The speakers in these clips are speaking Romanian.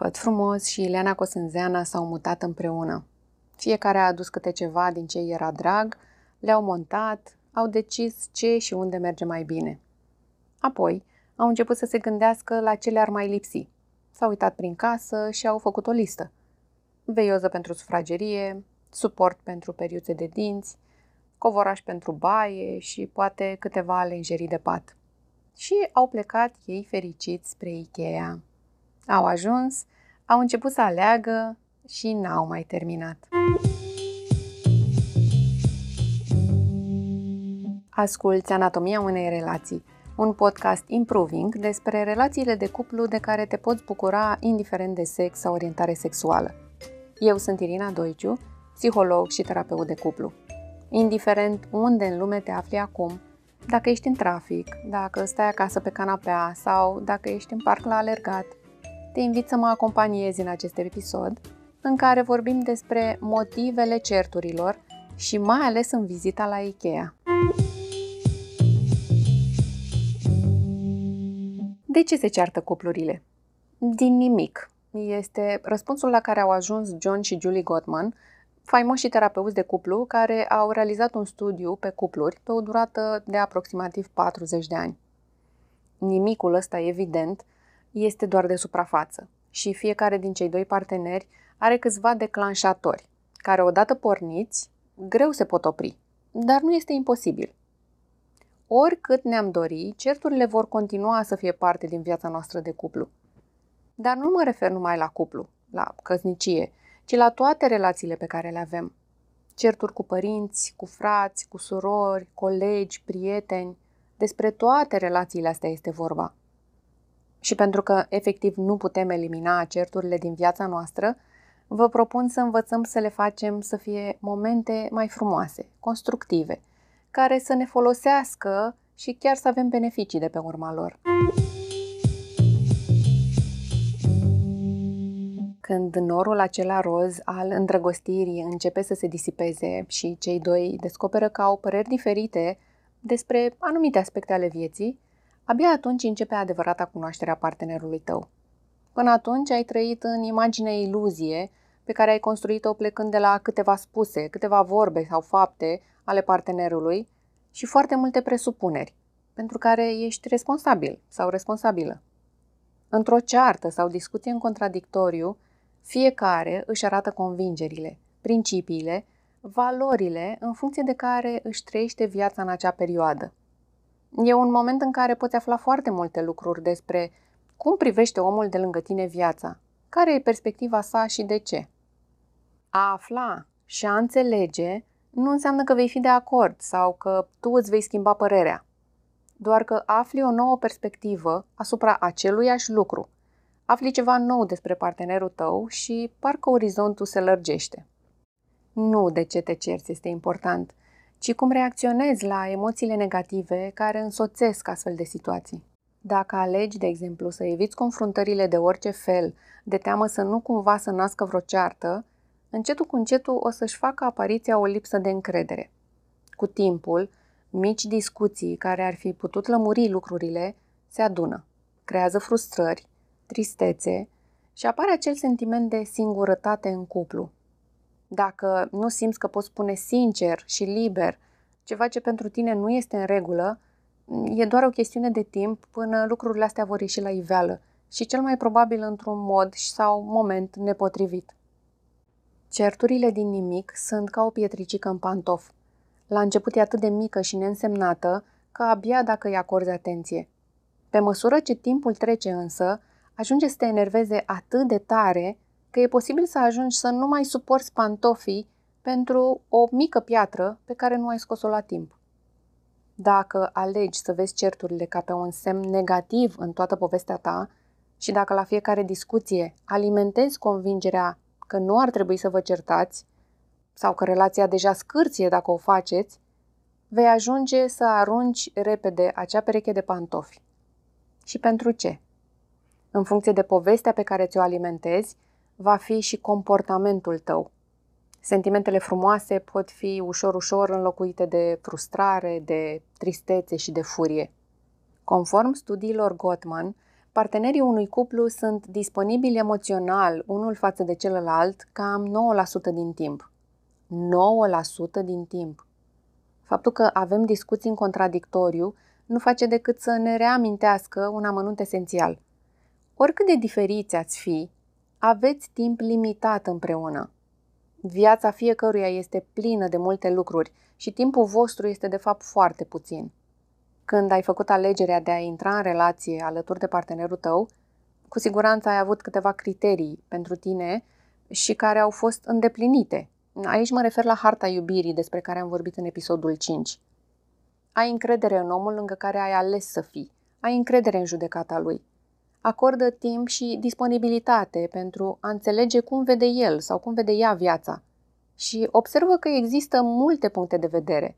Făt frumos și Ileana Cosânzeana s-au mutat împreună. Fiecare a adus câte ceva din ce era drag, le-au montat, au decis ce și unde merge mai bine. Apoi, au început să se gândească la ce le-ar mai lipsi. S-au uitat prin casă și au făcut o listă. Veioză pentru sufragerie, suport pentru periuțe de dinți, covoraș pentru baie și poate câteva lenjerii de pat. Și au plecat ei fericiți spre Ikea. Au ajuns, au început să aleagă și n-au mai terminat. Asculți Anatomia unei relații, un podcast improving despre relațiile de cuplu de care te poți bucura indiferent de sex sau orientare sexuală. Eu sunt Irina Doiciu, psiholog și terapeut de cuplu. Indiferent unde în lume te afli acum, dacă ești în trafic, dacă stai acasă pe canapea sau dacă ești în parc la alergat, te invit să mă acompaniezi în acest episod în care vorbim despre motivele certurilor și mai ales în vizita la Ikea. De ce se ceartă cuplurile? Din nimic. Este răspunsul la care au ajuns John și Julie Gottman, faimoși terapeuți de cuplu care au realizat un studiu pe cupluri pe o durată de aproximativ 40 de ani. Nimicul ăsta, evident, este doar de suprafață și fiecare din cei doi parteneri are câțiva declanșatori, care odată porniți, greu se pot opri, dar nu este imposibil. Oricât ne-am dori, certurile vor continua să fie parte din viața noastră de cuplu. Dar nu mă refer numai la cuplu, la căsnicie, ci la toate relațiile pe care le avem. Certuri cu părinți, cu frați, cu surori, colegi, prieteni. Despre toate relațiile astea este vorba. Și pentru că efectiv nu putem elimina certurile din viața noastră, vă propun să învățăm să le facem să fie momente mai frumoase, constructive, care să ne folosească și chiar să avem beneficii de pe urma lor. Când norul acela roz al îndrăgostirii începe să se disipeze și cei doi descoperă că au păreri diferite despre anumite aspecte ale vieții, abia atunci începe adevărata cunoașterea partenerului tău. Până atunci ai trăit în imaginea iluzie pe care ai construit-o plecând de la câteva spuse, câteva vorbe sau fapte ale partenerului și foarte multe presupuneri, pentru care ești responsabil sau responsabilă. Într-o ceartă sau discuție în contradictoriu, fiecare își arată convingerile, principiile, valorile în funcție de care își trăiește viața în acea perioadă. E un moment în care poți afla foarte multe lucruri despre cum privește omul de lângă tine viața, care e perspectiva sa și de ce. A afla și a înțelege nu înseamnă că vei fi de acord sau că tu îți vei schimba părerea, doar că afli o nouă perspectivă asupra aceluiași lucru. Afli ceva nou despre partenerul tău și parcă orizontul se lărgește. Nu de ce te cerți este important, ci cum reacționezi la emoțiile negative care însoțesc astfel de situații. Dacă alegi, de exemplu, să eviți confruntările de orice fel, de teamă să nu cumva să nască vreo ceartă, încetul cu încetul o să-și facă apariția o lipsă de încredere. Cu timpul, mici discuții care ar fi putut lămuri lucrurile se adună, creează frustrări, tristețe și apare acel sentiment de singurătate în cuplu. Dacă nu simți că poți spune sincer și liber ceva ce pentru tine nu este în regulă, e doar o chestiune de timp până lucrurile astea vor ieși la iveală și cel mai probabil într-un mod sau moment nepotrivit. Certurile din nimic sunt ca o pietricică în pantof. La început e atât de mică și neînsemnată că abia dacă îi acorzi atenție. Pe măsură ce timpul trece însă, ajunge să te enerveze atât de tare că e posibil să ajungi să nu mai suporți pantofii pentru o mică piatră pe care nu ai scos-o la timp. Dacă alegi să vezi certurile ca pe un semn negativ în toată povestea ta și dacă la fiecare discuție alimentezi convingerea că nu ar trebui să vă certați sau că relația deja scârție dacă o faceți, vei ajunge să arunci repede acea pereche de pantofi. Și pentru ce? În funcție de povestea pe care ți-o alimentezi, va fi și comportamentul tău. Sentimentele frumoase pot fi ușor-ușor înlocuite de frustrare, de tristețe și de furie. Conform studiilor Gottman, partenerii unui cuplu sunt disponibili emoțional unul față de celălalt cam 9% din timp. 9% din timp. Faptul că avem discuții în contradictoriu nu face decât să ne reamintească un amănunt esențial. Oricât de diferiți ați fi, aveți timp limitat împreună. Viața fiecăruia este plină de multe lucruri și timpul vostru este de fapt foarte puțin. Când ai făcut alegerea de a intra în relație alături de partenerul tău, cu siguranță ai avut câteva criterii pentru tine și care au fost îndeplinite. Aici mă refer la harta iubirii despre care am vorbit în episodul 5. Ai încredere în omul lângă care ai ales să fii. Ai încredere în judecata lui. Acordă timp și disponibilitate pentru a înțelege cum vede el sau cum vede ea viața. Și observă că există multe puncte de vedere.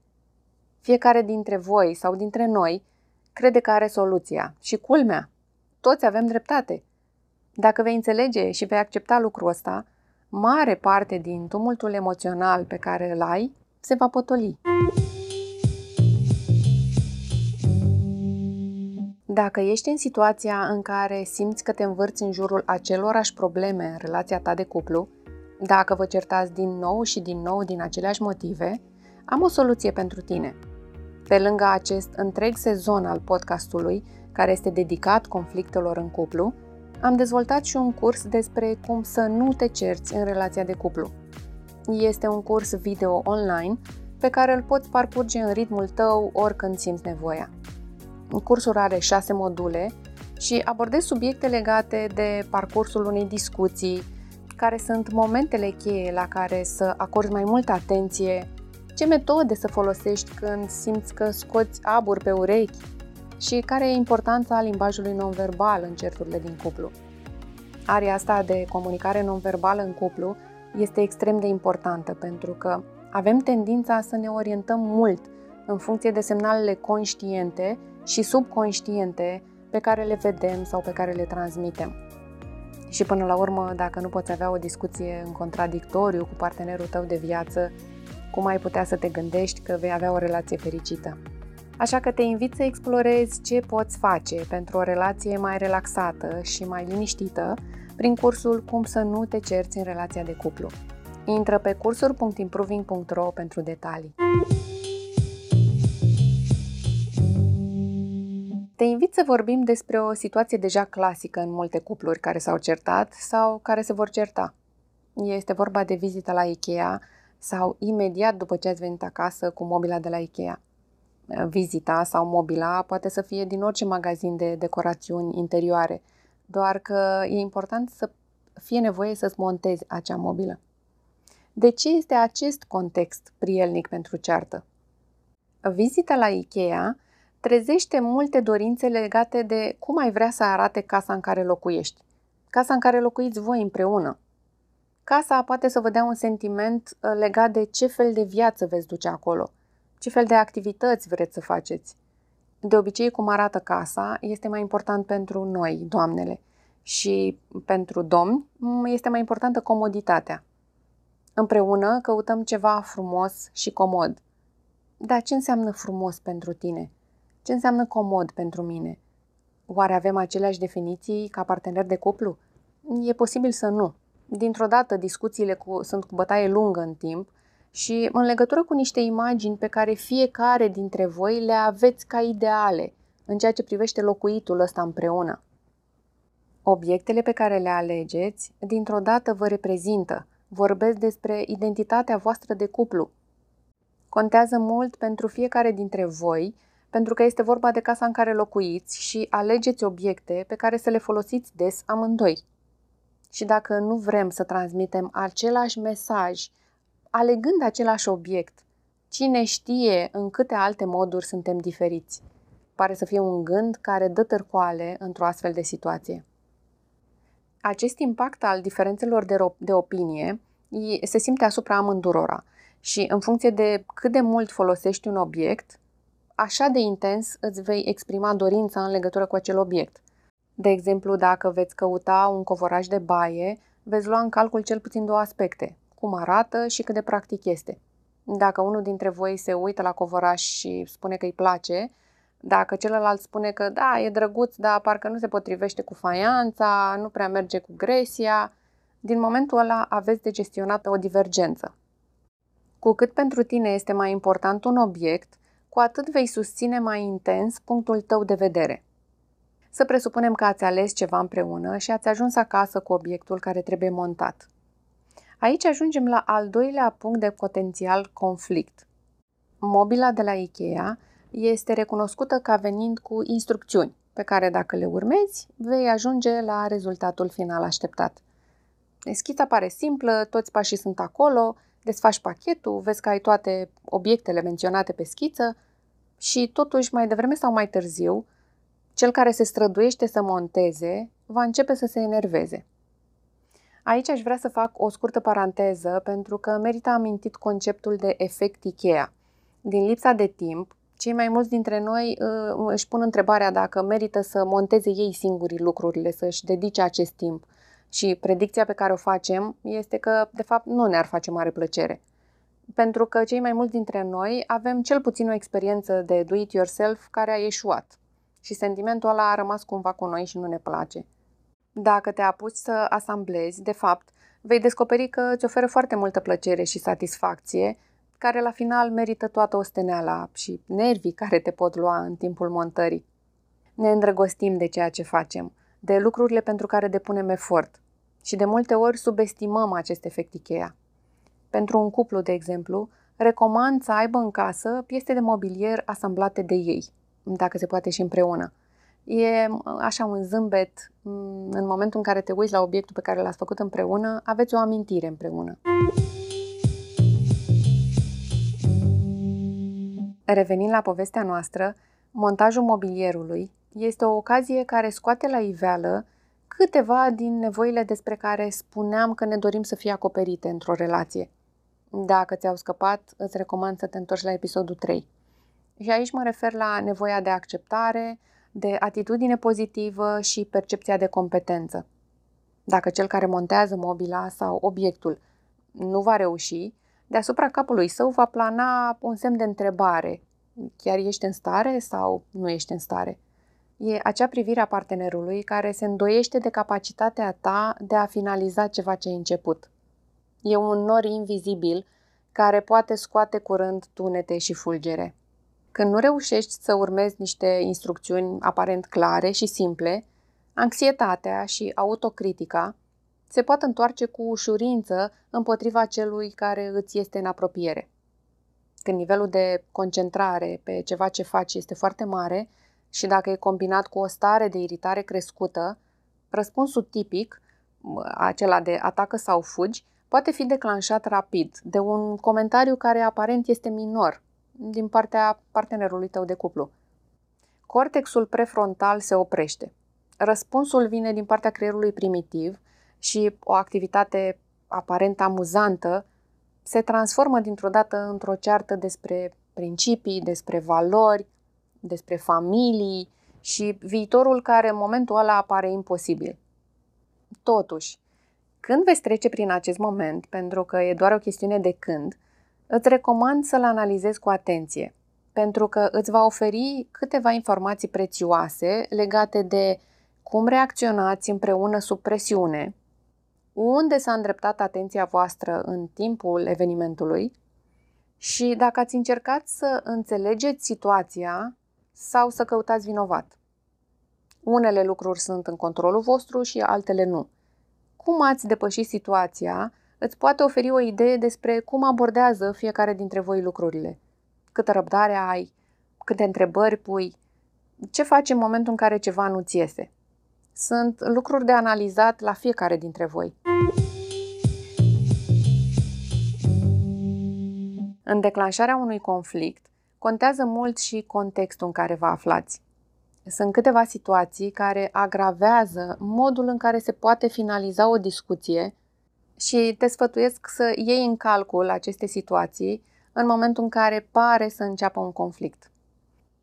Fiecare dintre voi sau dintre noi crede că are soluția. Și culmea, toți avem dreptate. Dacă vei înțelege și vei accepta lucrul ăsta, mare parte din tumultul emoțional pe care îl ai se va potoli. Dacă ești în situația în care simți că te învârți în jurul acelorași probleme în relația ta de cuplu, dacă vă certați din nou și din nou din aceleași motive, am o soluție pentru tine. Pe lângă acest întreg sezon al podcastului, care este dedicat conflictelor în cuplu, am dezvoltat și un curs despre cum să nu te cerți în relația de cuplu. Este un curs video online pe care îl poți parcurge în ritmul tău oricând simți nevoia. Cursul are șase module și abordez subiecte legate de parcursul unei discuții, care sunt momentele cheie la care să acorzi mai multă atenție, ce metode să folosești când simți că scoți abur pe urechi și care e importanța limbajului non-verbal în certurile din cuplu. Aria asta de comunicare non-verbală în cuplu este extrem de importantă pentru că avem tendința să ne orientăm mult în funcție de semnalele conștiente și subconștiente pe care le vedem sau pe care le transmitem. Și până la urmă, dacă nu poți avea o discuție în contradictoriu cu partenerul tău de viață, cum ai putea să te gândești că vei avea o relație fericită? Așa că te invit să explorezi ce poți face pentru o relație mai relaxată și mai liniștită prin cursul Cum să nu te cerți în relația de cuplu. Intră pe cursuri.improving.ro pentru detalii. Te invit să vorbim despre o situație deja clasică în multe cupluri care s-au certat sau care se vor certa. Este vorba de vizita la Ikea sau imediat după ce ați venit acasă cu mobila de la Ikea. Vizita sau mobila poate să fie din orice magazin de decorațiuni interioare, doar că e important să fie nevoie să-ți montezi acea mobilă. De ce este acest context prielnic pentru ceartă? Vizita la Ikea trezește multe dorințe legate de cum ai vrea să arate casa în care locuiești, casa în care locuiți voi împreună. Casa poate să vă dea un sentiment uh, legat de ce fel de viață veți duce acolo, ce fel de activități vreți să faceți. De obicei, cum arată casa este mai important pentru noi, doamnele, și pentru domni este mai importantă comoditatea. Împreună căutăm ceva frumos și comod. Dar ce înseamnă frumos pentru tine? Ce înseamnă comod pentru mine? Oare avem aceleași definiții ca partener de cuplu? E posibil să nu. Dintr-o dată, discuțiile cu, sunt cu bătaie lungă în timp și în legătură cu niște imagini pe care fiecare dintre voi le aveți ca ideale în ceea ce privește locuitul ăsta împreună. Obiectele pe care le alegeți, dintr-o dată vă reprezintă, vorbesc despre identitatea voastră de cuplu. Contează mult pentru fiecare dintre voi pentru că este vorba de casa în care locuiți și alegeți obiecte pe care să le folosiți des amândoi. Și dacă nu vrem să transmitem același mesaj, alegând același obiect, cine știe în câte alte moduri suntem diferiți. Pare să fie un gând care dă târcoale într-o astfel de situație. Acest impact al diferențelor de, de opinie se simte asupra amândurora și în funcție de cât de mult folosești un obiect, așa de intens îți vei exprima dorința în legătură cu acel obiect. De exemplu, dacă veți căuta un covoraj de baie, veți lua în calcul cel puțin două aspecte, cum arată și cât de practic este. Dacă unul dintre voi se uită la covoraj și spune că îi place, Dacă celălalt spune că da, e drăguț, dar parcă nu se potrivește cu faianța, nu prea merge cu gresia, din momentul ăla aveți de gestionat o divergență. Cu cât pentru tine este mai important un obiect, cu atât vei susține mai intens punctul tău de vedere. Să presupunem că ați ales ceva împreună și ați ajuns acasă cu obiectul care trebuie montat. Aici ajungem la al doilea punct de potențial conflict. Mobila de la IKEA este recunoscută ca venind cu instrucțiuni, pe care dacă le urmezi, vei ajunge la rezultatul final așteptat. Schița pare simplă, toți pașii sunt acolo, desfaci pachetul, vezi că ai toate obiectele menționate pe schiță și totuși mai devreme sau mai târziu, cel care se străduiește să monteze va începe să se enerveze. Aici aș vrea să fac o scurtă paranteză pentru că merită amintit conceptul de efect Ikea. Din lipsa de timp, cei mai mulți dintre noi uh, își pun întrebarea dacă merită să monteze ei singuri lucrurile, să-și dedice acest timp. Și predicția pe care o facem este că, de fapt, nu ne-ar face mare plăcere. Pentru că cei mai mulți dintre noi avem cel puțin o experiență de do-it-yourself care a ieșuat. Și sentimentul ăla a rămas cumva cu noi și nu ne place. Dacă te apuci să asamblezi, de fapt, vei descoperi că îți oferă foarte multă plăcere și satisfacție, care la final merită toată osteneala și nervii care te pot lua în timpul montării. Ne îndrăgostim de ceea ce facem, de lucrurile pentru care depunem efort și de multe ori subestimăm acest efect Ikea. Pentru un cuplu, de exemplu, recomand să aibă în casă piese de mobilier asamblate de ei, dacă se poate și împreună. E așa un zâmbet în momentul în care te uiți la obiectul pe care l-ați făcut împreună, aveți o amintire împreună. Revenind la povestea noastră, montajul mobilierului este o ocazie care scoate la iveală câteva din nevoile despre care spuneam că ne dorim să fie acoperite într-o relație. Dacă ți-au scăpat, îți recomand să te întorci la episodul 3. Și aici mă refer la nevoia de acceptare, de atitudine pozitivă și percepția de competență. Dacă cel care montează mobila sau obiectul nu va reuși, deasupra capului său va plana un semn de întrebare. Chiar ești în stare sau nu ești în stare? E acea privire a partenerului care se îndoiește de capacitatea ta de a finaliza ceva ce ai început. E un nor invizibil care poate scoate curând tunete și fulgere. Când nu reușești să urmezi niște instrucțiuni aparent clare și simple, anxietatea și autocritica se pot întoarce cu ușurință împotriva celui care îți este în apropiere. Când nivelul de concentrare pe ceva ce faci este foarte mare și dacă e combinat cu o stare de iritare crescută, răspunsul tipic, acela de atacă sau fugi, poate fi declanșat rapid de un comentariu care aparent este minor din partea partenerului tău de cuplu. Cortexul prefrontal se oprește. Răspunsul vine din partea creierului primitiv și o activitate aparent amuzantă se transformă dintr-o dată într-o ceartă despre principii, despre valori, despre familii și viitorul care în momentul ăla apare imposibil. Totuși, când veți trece prin acest moment, pentru că e doar o chestiune de când, îți recomand să-l analizezi cu atenție, pentru că îți va oferi câteva informații prețioase legate de cum reacționați împreună sub presiune, unde s-a îndreptat atenția voastră în timpul evenimentului și dacă ați încercat să înțelegeți situația sau să căutați vinovat. Unele lucruri sunt în controlul vostru și altele nu. Cum ați depăși situația îți poate oferi o idee despre cum abordează fiecare dintre voi lucrurile. Câtă răbdare ai, câte întrebări pui, ce faci în momentul în care ceva nu-ți iese. Sunt lucruri de analizat la fiecare dintre voi. În declanșarea unui conflict, contează mult și contextul în care vă aflați. Sunt câteva situații care agravează modul în care se poate finaliza o discuție și te sfătuiesc să iei în calcul aceste situații în momentul în care pare să înceapă un conflict.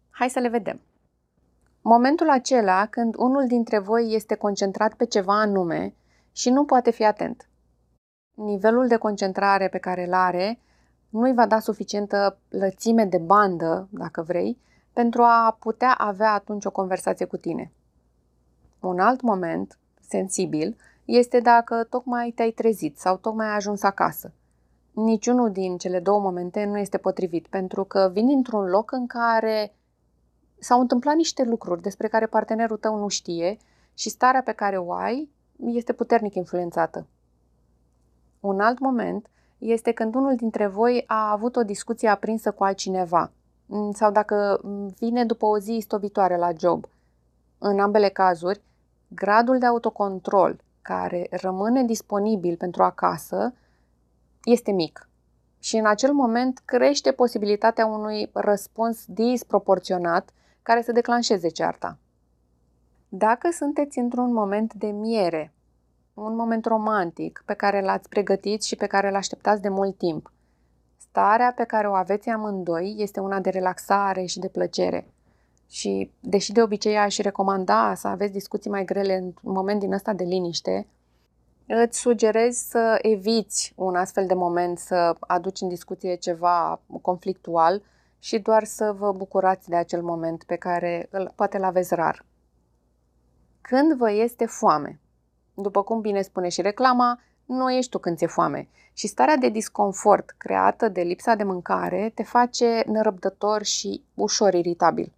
Hai să le vedem. Momentul acela când unul dintre voi este concentrat pe ceva anume și nu poate fi atent. Nivelul de concentrare pe care îl are nu îi va da suficientă lățime de bandă, dacă vrei, pentru a putea avea atunci o conversație cu tine. Un alt moment sensibil este dacă tocmai te-ai trezit sau tocmai ai ajuns acasă. Niciunul din cele două momente nu este potrivit, pentru că vin dintr-un loc în care s-au întâmplat niște lucruri despre care partenerul tău nu știe și starea pe care o ai este puternic influențată. Un alt moment este când unul dintre voi a avut o discuție aprinsă cu altcineva sau dacă vine după o zi istovitoare la job. În ambele cazuri, gradul de autocontrol care rămâne disponibil pentru acasă este mic. Și în acel moment crește posibilitatea unui răspuns disproporționat care să declanșeze cearta. Dacă sunteți într-un moment de miere, un moment romantic pe care l-ați pregătit și pe care l așteptați de mult timp, starea pe care o aveți amândoi este una de relaxare și de plăcere. Și, deși de obicei aș recomanda să aveți discuții mai grele în un moment din ăsta de liniște, îți sugerez să eviți un astfel de moment, să aduci în discuție ceva conflictual și doar să vă bucurați de acel moment pe care îl, poate îl aveți rar. Când vă este foame, după cum bine spune și reclama, nu ești tu când ți-e foame. Și starea de disconfort creată de lipsa de mâncare te face nerăbdător și ușor iritabil.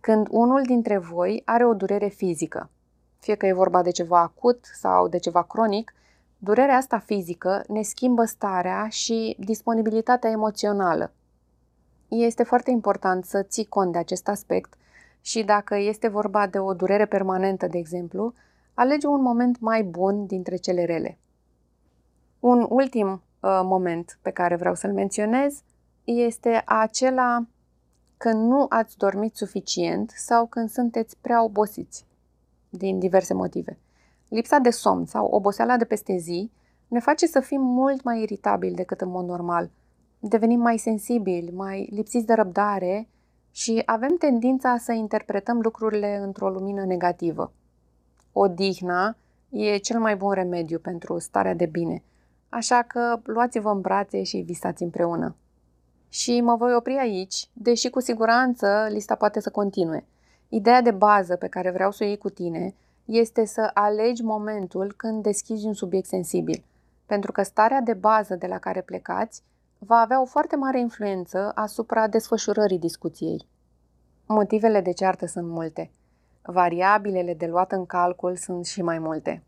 Când unul dintre voi are o durere fizică, fie că e vorba de ceva acut sau de ceva cronic, durerea asta fizică ne schimbă starea și disponibilitatea emoțională. Este foarte important să ții cont de acest aspect și dacă este vorba de o durere permanentă, de exemplu, alege un moment mai bun dintre cele rele. Un ultim uh, moment pe care vreau să-l menționez este acela când nu ați dormit suficient sau când sunteți prea obosiți din diverse motive. Lipsa de somn sau oboseala de peste zi ne face să fim mult mai iritabili decât în mod normal. Devenim mai sensibili, mai lipsiți de răbdare și avem tendința să interpretăm lucrurile într-o lumină negativă. Odihna e cel mai bun remediu pentru starea de bine, așa că luați-vă în brațe și visați împreună. Și mă voi opri aici, deși cu siguranță lista poate să continue. Ideea de bază pe care vreau să o iei cu tine este să alegi momentul când deschizi un subiect sensibil, pentru că starea de bază de la care plecați va avea o foarte mare influență asupra desfășurării discuției. Motivele de ceartă sunt multe. Variabilele de luat în calcul sunt și mai multe.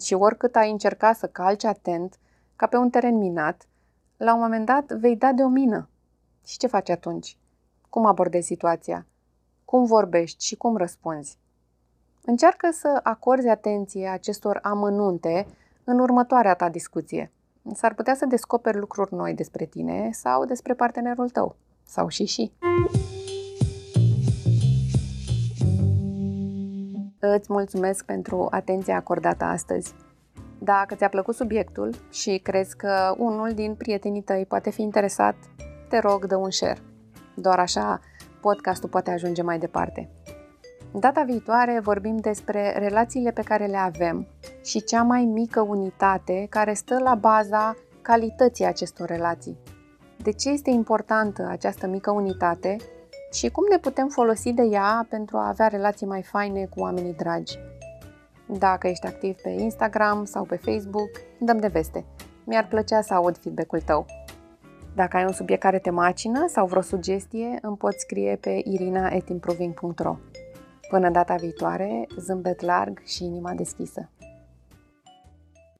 Și oricât ai încerca să calci atent, ca pe un teren minat, la un moment dat vei da de o mină. Și ce faci atunci? Cum abordezi situația? Cum vorbești și cum răspunzi? Încearcă să acorzi atenție acestor amănunte în următoarea ta discuție. S-ar putea să descoperi lucruri noi despre tine sau despre partenerul tău. Sau și și. Îți mulțumesc pentru atenția acordată astăzi. Dacă ți-a plăcut subiectul și crezi că unul din prietenii tăi poate fi interesat, te rog, dă un share. Doar așa podcastul poate ajunge mai departe. Data viitoare vorbim despre relațiile pe care le avem și cea mai mică unitate care stă la baza calității acestor relații. De ce este importantă această mică unitate și cum ne putem folosi de ea pentru a avea relații mai faine cu oamenii dragi. Dacă ești activ pe Instagram sau pe Facebook, dăm de veste. Mi-ar plăcea să aud feedback-ul tău. Dacă ai un subiect care te macină sau vreo sugestie, îmi poți scrie pe irina.improving.ro Până data viitoare, zâmbet larg și inima deschisă.